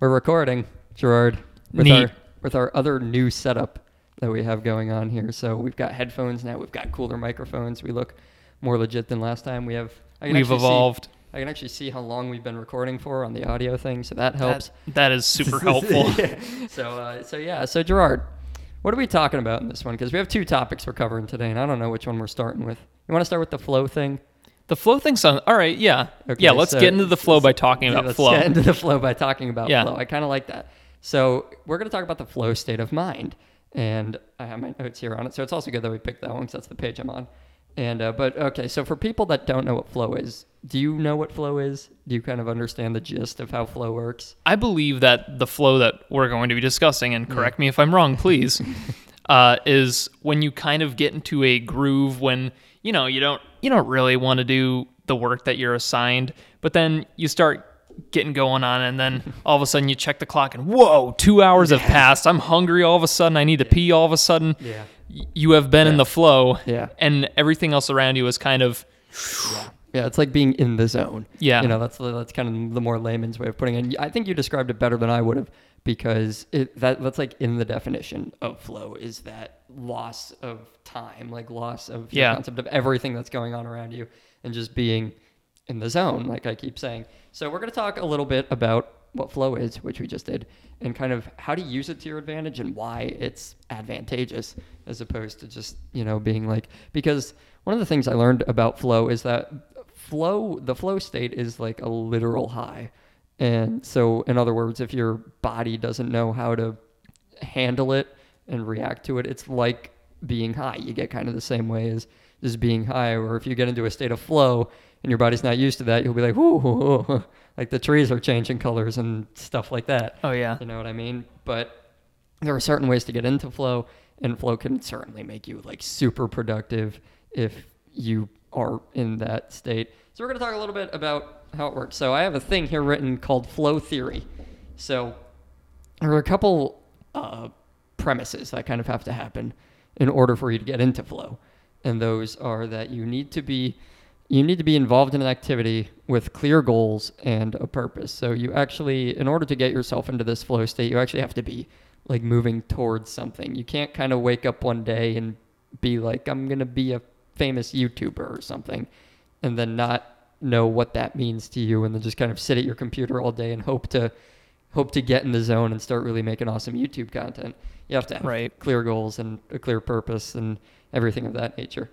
We're recording, Gerard, with Neat. our with our other new setup that we have going on here. So we've got headphones now. We've got cooler microphones. We look more legit than last time. We have. I can We've actually see- evolved. I can actually see how long we've been recording for on the audio thing, so that helps. That, is super helpful. So, uh, so yeah. So Gerard, what are we talking about in this one? Because we have two topics we're covering today, and I don't know which one we're starting with. You want to start with the flow thing? The flow thing sounds all right. Yeah, Okay, yeah. Let's so- get into the flow by talking Yeah, about let's flow. get into the flow by talking about Yeah. flow. I kind of like that. So we're going to talk about the flow state of mind, and I have my notes here on it. So it's also good that we picked that one because that's the page I'm on. And uh, but okay, so for people that don't know what flow is, do you know what flow is? Do you kind of understand the gist of how flow works? I believe that the flow that we're going to be discussing, and correct me if I'm wrong, please, uh, is when you kind of get into a groove when you know you don't you don't really want to do the work that you're assigned, but then you start getting going on, and then all of a sudden you check the clock, and whoa, two hours have passed. I'm hungry. All of a sudden, I need to pee. All of a sudden, Yeah. you have been in the flow, Yeah. and everything else around you is kind of Yeah, it's like being in the zone. Yeah. you know that's that's kind of the more layman's way of putting it. I think you described it better than I would have because it that that's like in the definition of flow is that loss of time, like loss of Yeah. concept of everything that's going on around you and just being in the zone, like I keep saying. So we're gonna talk a little bit about what flow is, which we just did, and kind of how to use it to your advantage and why it's advantageous as opposed to just, you know, being like because one of the things I learned about flow is that flow the flow state is like a literal high. And so in other words, if your body doesn't know how to handle it and react to it, it's like being high. You get kind of the same way as just being high. Or if you get into a state of flow and your body's not used to that, you'll be like, whoo," like the trees are changing colors and stuff like that. oh yeah, You know what I mean? But there are certain ways to get into flow, and flow can certainly make you like super productive if you are in that state. So we're going to talk a little bit about how it works. So I have a thing here written called flow theory. So there are a couple uh, premises that kind of have to happen in order for you to get into flow, and those are that you need to be you need to be involved in an activity with clear goals and a purpose. So you actually, in order to get yourself into this flow state, you actually have to be like moving towards something. You can't kind of wake up one day and be like, I'm gonna be a famous YouTuber or something, and then not know what that means to you, and then just kind of sit at your computer all day and hope to hope to get in the zone and start really making awesome YouTube content. You have to have Right. clear goals and a clear purpose and everything of that nature.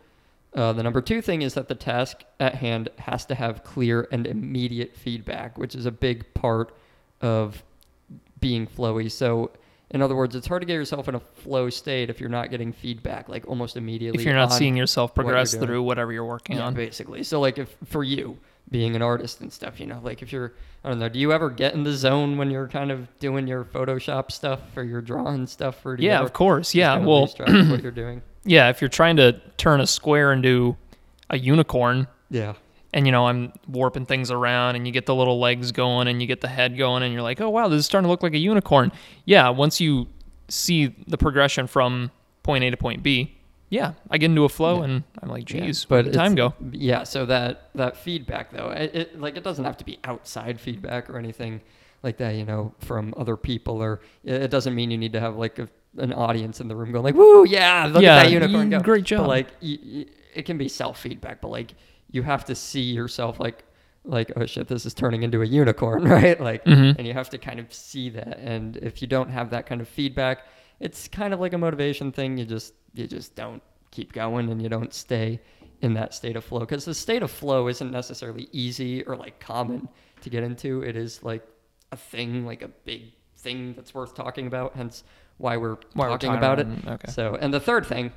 Uh, the number two thing is that the task at hand has to have clear and immediate feedback, which is a big part of being flowy. So, in other words, it's hard to get yourself in a flow state if you're not getting feedback like almost immediately. if you're not seeing yourself progress doing. through whatever you're working yeah, on. basically. So like if for you being an artist and stuff, you know, like if you're I don't know, do you ever get in the zone when you're kind of doing your Photoshop stuff or your drawing stuff or Yeah, of course. Yeah. kinda Well, lose track what you're doing? yeah. If you're trying to turn a square into a unicorn, Yeah. And you know I'm warping things around, and you get the little legs going, and you get the head going, and you're like, oh wow, this is starting to look like a unicorn. Yeah. Once you see the progression from point A to point B, yeah, I get into a flow, Yeah. and I'm like, Yeah, but time go? Yeah, so that that feedback though, it, it like it doesn't have to be outside feedback or anything like that, you know, from other people or it, doesn't mean you need to have like a, an audience in the room going like, "Woo, yeah, look Yeah, at that unicorn go." great But job. like y y it can be self feedback, but like you have to see yourself like like oh shit, this is turning into a unicorn, right? Like Mhm. and you have to kind of see that and if you don't have that kind of feedback, it's kind of like a motivation thing. You just you just don't keep going and you don't stay in that state of flow because the state of flow isn't necessarily easy or like common to get into. It is like a thing, like a big thing that's worth talking about. Hence why we're Why we're talking about it. about it, okay. So, and the third thing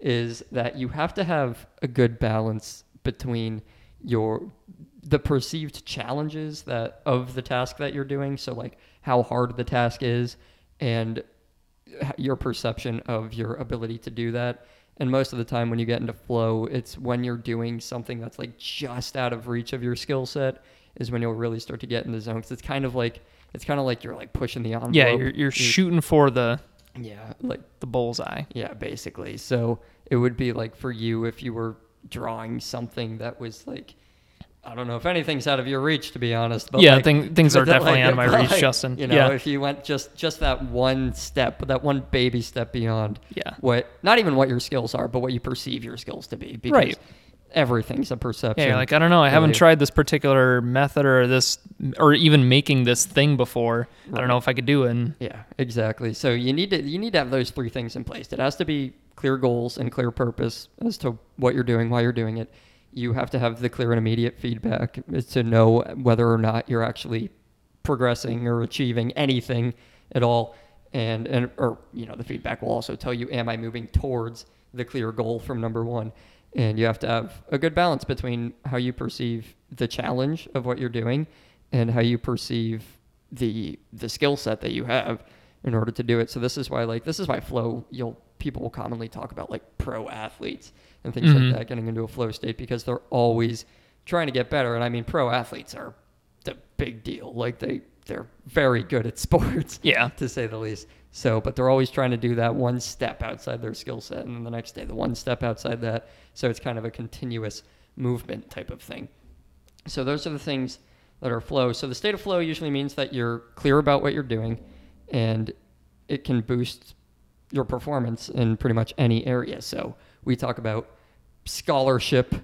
is that you have to have a good balance between your the perceived challenges that of the task that you're doing so like how hard the task is and your perception of your ability to do that and most of the time when you get into flow it's when you're doing something that's like just out of reach of your skill set is when you'll really start to get in the zone 'Cause it's kind of like it's kind of like you're like pushing the envelope Yeah, you're, you're shooting for the yeah like the bullseye. yeah, basically. So it would be like for you if you were drawing something that was like I don't know if anything's out of your reach, to be honest. But Yeah, like, thing- things are definitely out of my reach, like, Justin. You know, Yeah. if you went just just that one step, that one baby step beyond Yeah. what not even what your skills are, but what you perceive your skills to be. Because Right. Everything's a perception. Yeah, like I don't know. I haven't tried this particular method or this, or even making this thing before. I don't know if I could do it. And Yeah, exactly. So you need to you need to have those three things in place. It has to be clear goals and clear purpose as to what you're doing, why you're doing it. You have to have the clear and immediate feedback to know whether or not you're actually progressing or achieving anything at all. And and or you know the feedback will also tell you am I moving towards the clear goal from number one. And you have to have a good balance between how you perceive the challenge of what you're doing and how you perceive the the skill set that you have in order to do it. So this is why like this is why flow you'll people will commonly talk about like pro athletes and things Mhm. like that getting into a flow state because they're always trying to get better. And I mean pro athletes are the big deal. Like they they're very good at sports yeah, to say the least. So, but they're always trying to do that one step outside their skill set, and then the next day the one step outside that. So it's kind of a continuous movement type of thing. So those are the things that are flow. So the state of flow usually means that you're clear about what you're doing, and it can boost your performance in pretty much any area. So we talk about scholarship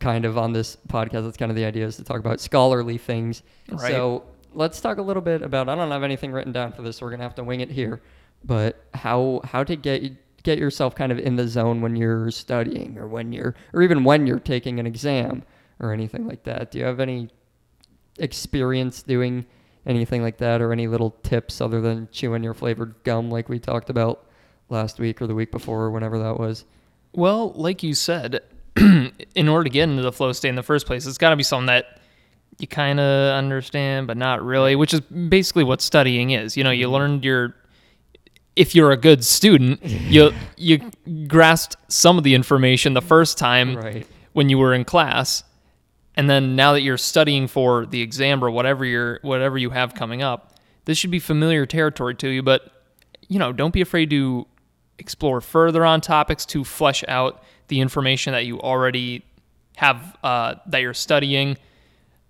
kind of on this podcast. That's kind of the idea is to talk about scholarly things. Right. So let's talk a little bit about. I don't have anything written down for this, so we're gonna have to wing it here. But how how to get get yourself kind of in the zone when you're studying, or when you're, or even when you're taking an exam, or anything like that. Do you have any experience doing anything like that, or any little tips other than chewing your flavored gum like we talked about last week or the week before, or whenever that was? Well, like you said, in order to get into the flow state in the first place, it's got to be something that you kind of understand, but not really, which is basically what studying is. You know, you mm-hmm. learned your. If you're a good student, you you grasped some of the information the first time Right. when you were in class, and then now that you're studying for the exam or whatever you're whatever you have coming up, this should be familiar territory to you. But you know, don't be afraid to explore further on topics to flesh out the information that you already have uh, that you're studying.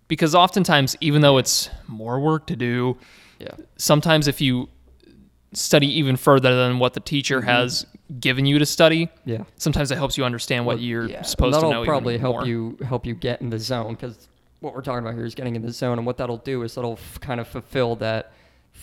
Because oftentimes, even though it's more work to do, Yeah. sometimes if you study even further than what the teacher has given you to study, Yeah. sometimes it helps you understand what Well, you're yeah, supposed to know. that'll probably help more. you help you get in the zone because what we're talking about here is getting in the zone, and what that'll do is that'll f- kind of fulfill that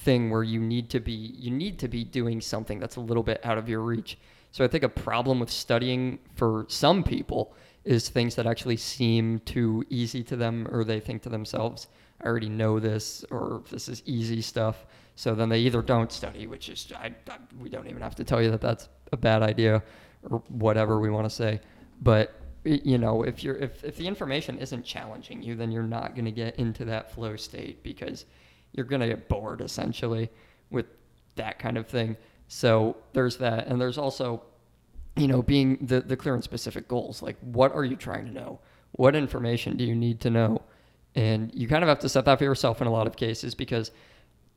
thing where you need to be you need to be doing something that's a little bit out of your reach. So I think a problem with studying for some people is things that actually seem too easy to them, or they think to themselves, "I already know this," or "This is easy stuff." So then they either don't study, which is I, I, we don't even have to tell you that that's a bad idea, or whatever we want to say. But you know, if you're if, if the information isn't challenging you, then you're not going to get into that flow state because you're going to get bored essentially with that kind of thing. So there's that, and there's also you know being the the clear and specific goals. Like, what are you trying to know? What information do you need to know? And you kind of have to set that for yourself in a lot of cases because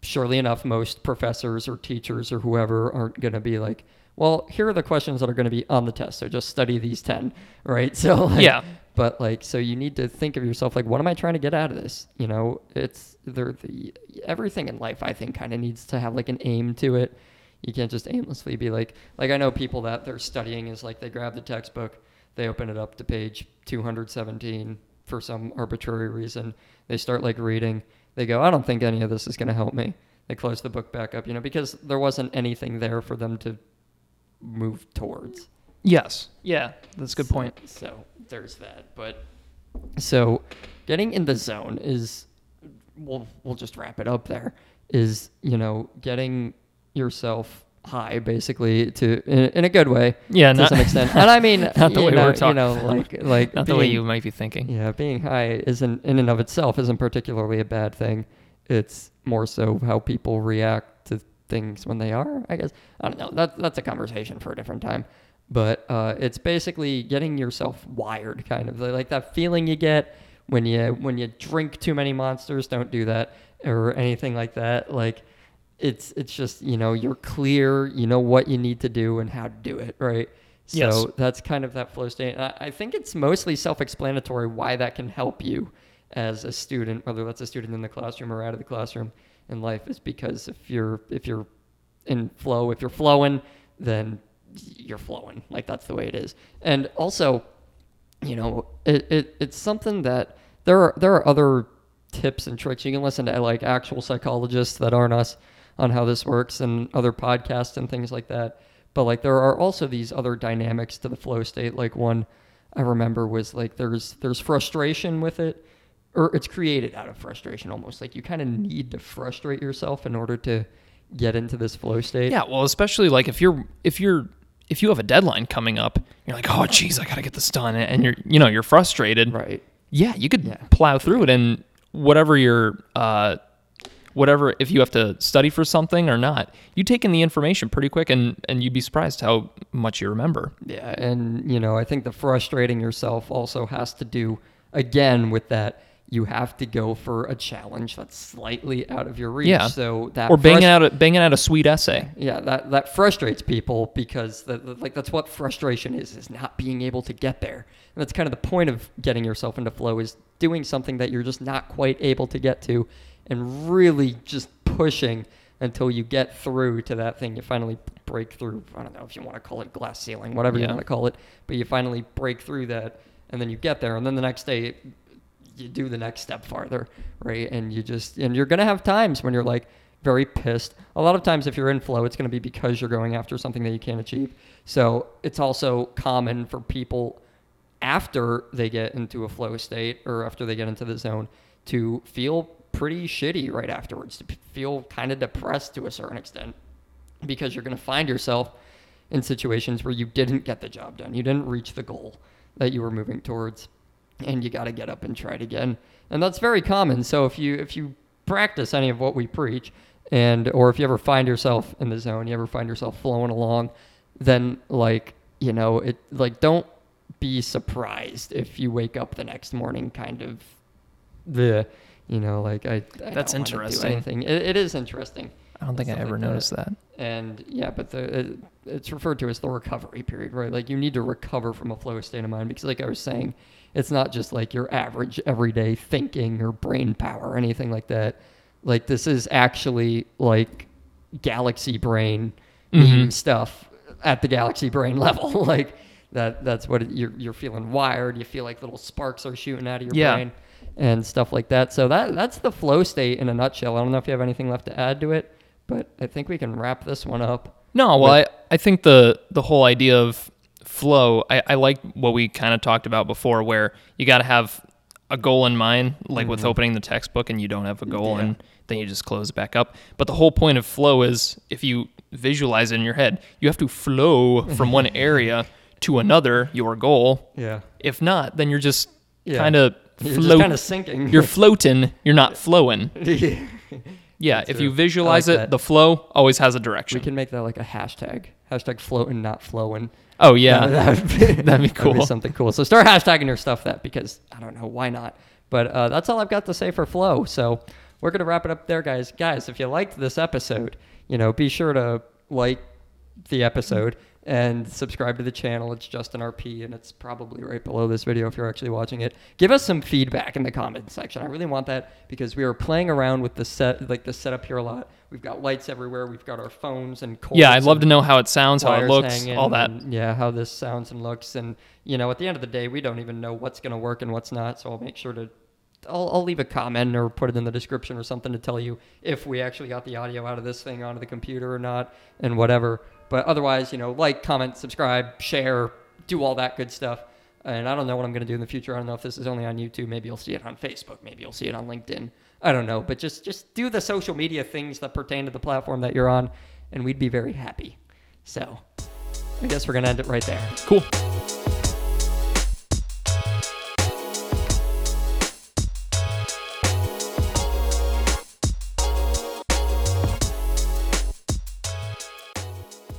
surely enough, most professors or teachers or whoever aren't going to be like, well, here are the questions that are going to be on the test. So just study these 10, right? So, like, Yeah. But like, so you need to think of yourself like, what am I trying to get out of this? You know, it's there. The everything in life, I think, kind of needs to have like an aim to it. You can't just aimlessly be like, like I know people that they're studying is like they grab the textbook, they open it up to page 217 for some arbitrary reason. They start like reading. They go, I don't think any of this is going to help me. They close the book back up, you know, because there wasn't anything there for them to move towards. Yes. Yeah, that's a good So- point. So there's that. But so getting in the zone is we'll we'll just wrap it up there. Is you know getting yourself high basically to in, in a good way Yeah, to not, some extent. And I mean Not the way know, we're talking. You know, like like not the way you might be thinking. yeah, being high isn't in and of itself isn't particularly a bad thing. It's more so how people react to things when they are. I guess I don't know. That that's a conversation for a different time. But uh, it's basically getting yourself wired, kind of like that feeling you get when you when you drink too many monsters. Don't do that or anything like that. Like it's it's just you know you're clear. You know what you need to do and how to do it. Right. So Yes. that's kind of that flow state. And I, I think it's mostly self-explanatory why that can help you as a student, whether that's a student in the classroom or out of the classroom in life, is because if you're if you're in flow, if you're flowing, then you're flowing. Like that's the way it is. And also, you know, it, it it's something that there are there are other tips and tricks. You can listen to like actual psychologists that aren't us on how this works and other podcasts and things like that. But like there are also these other dynamics to the flow state. Like one I remember was like there's there's frustration with it or it's created out of frustration almost. Like you kind of need to frustrate yourself in order to get into this flow state. Yeah, well, especially like if you're if you're if you have a deadline coming up, you're like, oh, geez, I gotta get this done, and you're you know you're frustrated. Right. Yeah, you could Yeah. plow through it, and whatever your uh, whatever if you have to study for something or not, you take in the information pretty quick, and and you'd be surprised how much you remember. Yeah, and you know, I think the frustrating yourself also has to do again with that you have to go for a challenge that's slightly out of your reach. Yeah. So that Or banging frus- out a banging out a sweet essay. Yeah, that that frustrates people because the, the- like that's what frustration is is not being able to get there. And that's kind of the point of getting yourself into flow is doing something that you're just not quite able to get to and really just pushing until you get through to that thing. You finally break through. I don't know if you want to call it glass ceiling, whatever you want to call it, but you finally break through that and then you get there and then the next day you do the next step farther, right? And you just and you're gonna have times when you're like very pissed. A lot of times, if you're in flow, it's gonna be because you're going after something that you can't achieve. So it's also common for people after they get into a flow state or after they get into the zone to feel pretty shitty right afterwards, to feel kind of depressed to a certain extent because you're to find yourself in situations where you didn't get the job done. You didn't reach the goal that you were moving towards and you got to get up and try it again. And that's very common. So if you if you practice any of what we preach and or if you ever find yourself in the zone, you ever find yourself flowing along, then like, you know, it like don't be surprised if you wake up the next morning kind of the you know, like I, I That's don't wanna do interesting. anything. It, it is interesting. I don't think I ever like that. noticed that. And yeah, but the it, it's referred to as the recovery period, right? Like you need to recover from a flow state of mind because, like I was saying, it's not just like your average everyday thinking or brain power or anything like that. Like this is actually like galaxy brain Mhm. stuff at the galaxy brain level. like that that's what it, you're you're feeling wired. You feel like little sparks are shooting out of your Yeah. brain and stuff like that. So that that's the flow state in a nutshell. I don't know if you have anything left to add to it, but I think we can wrap this one up. No, well, I, I think the the whole idea of flow, I, I like what we kind of talked about before, where you got to have a goal in mind, like with opening the textbook and you don't have a goal, Mm-hmm. Yeah. and then you just close it back up. But the whole point of flow is if you visualize it in your head, you have to flow from one area to another, your goal. Yeah. If not, then you're just Yeah. kind of You're float. kind of sinking. You're floating. You're not flowing. Yeah. If you visualize like it, that. the flow always has a direction. We can make that like a hashtag. Hashtag floating, not flowing. oh yeah, that would be, that'd be cool. something cool. So start hashtagging your stuff that because I don't know why not. But uh, that's all I've got to say for flow. So we're gonna wrap it up there, guys. Guys, if you liked this episode, you know, be sure to like the episode and subscribe to the channel. It's Justin RP, and it's probably right below this video if you're actually watching it. Give us some feedback in the comment section. I really want that because we are playing around with the set, like the setup here a lot. We've got lights everywhere. We've got our phones and cords Yeah, I'd love to know how it sounds, how it wires looks, hanging all that. and, yeah, how this sounds and looks, and you know, at the end of the day, we don't even know what's going to work and what's not. So I'll make sure to, I'll, I'll leave a comment or put it in the description or something to tell you if we actually got the audio out of this thing onto the computer or not, and whatever. But otherwise, you know, like, comment, subscribe, share, do all that good stuff. And I don't know what I'm going to do in the future. I don't know if this is only on YouTube. Maybe you'll see it on Facebook. Maybe you'll see it on LinkedIn. I don't know. But just just do the social media things that pertain to the platform that you're on, and we'd be very happy. So I guess we're going to end it right there. Cool.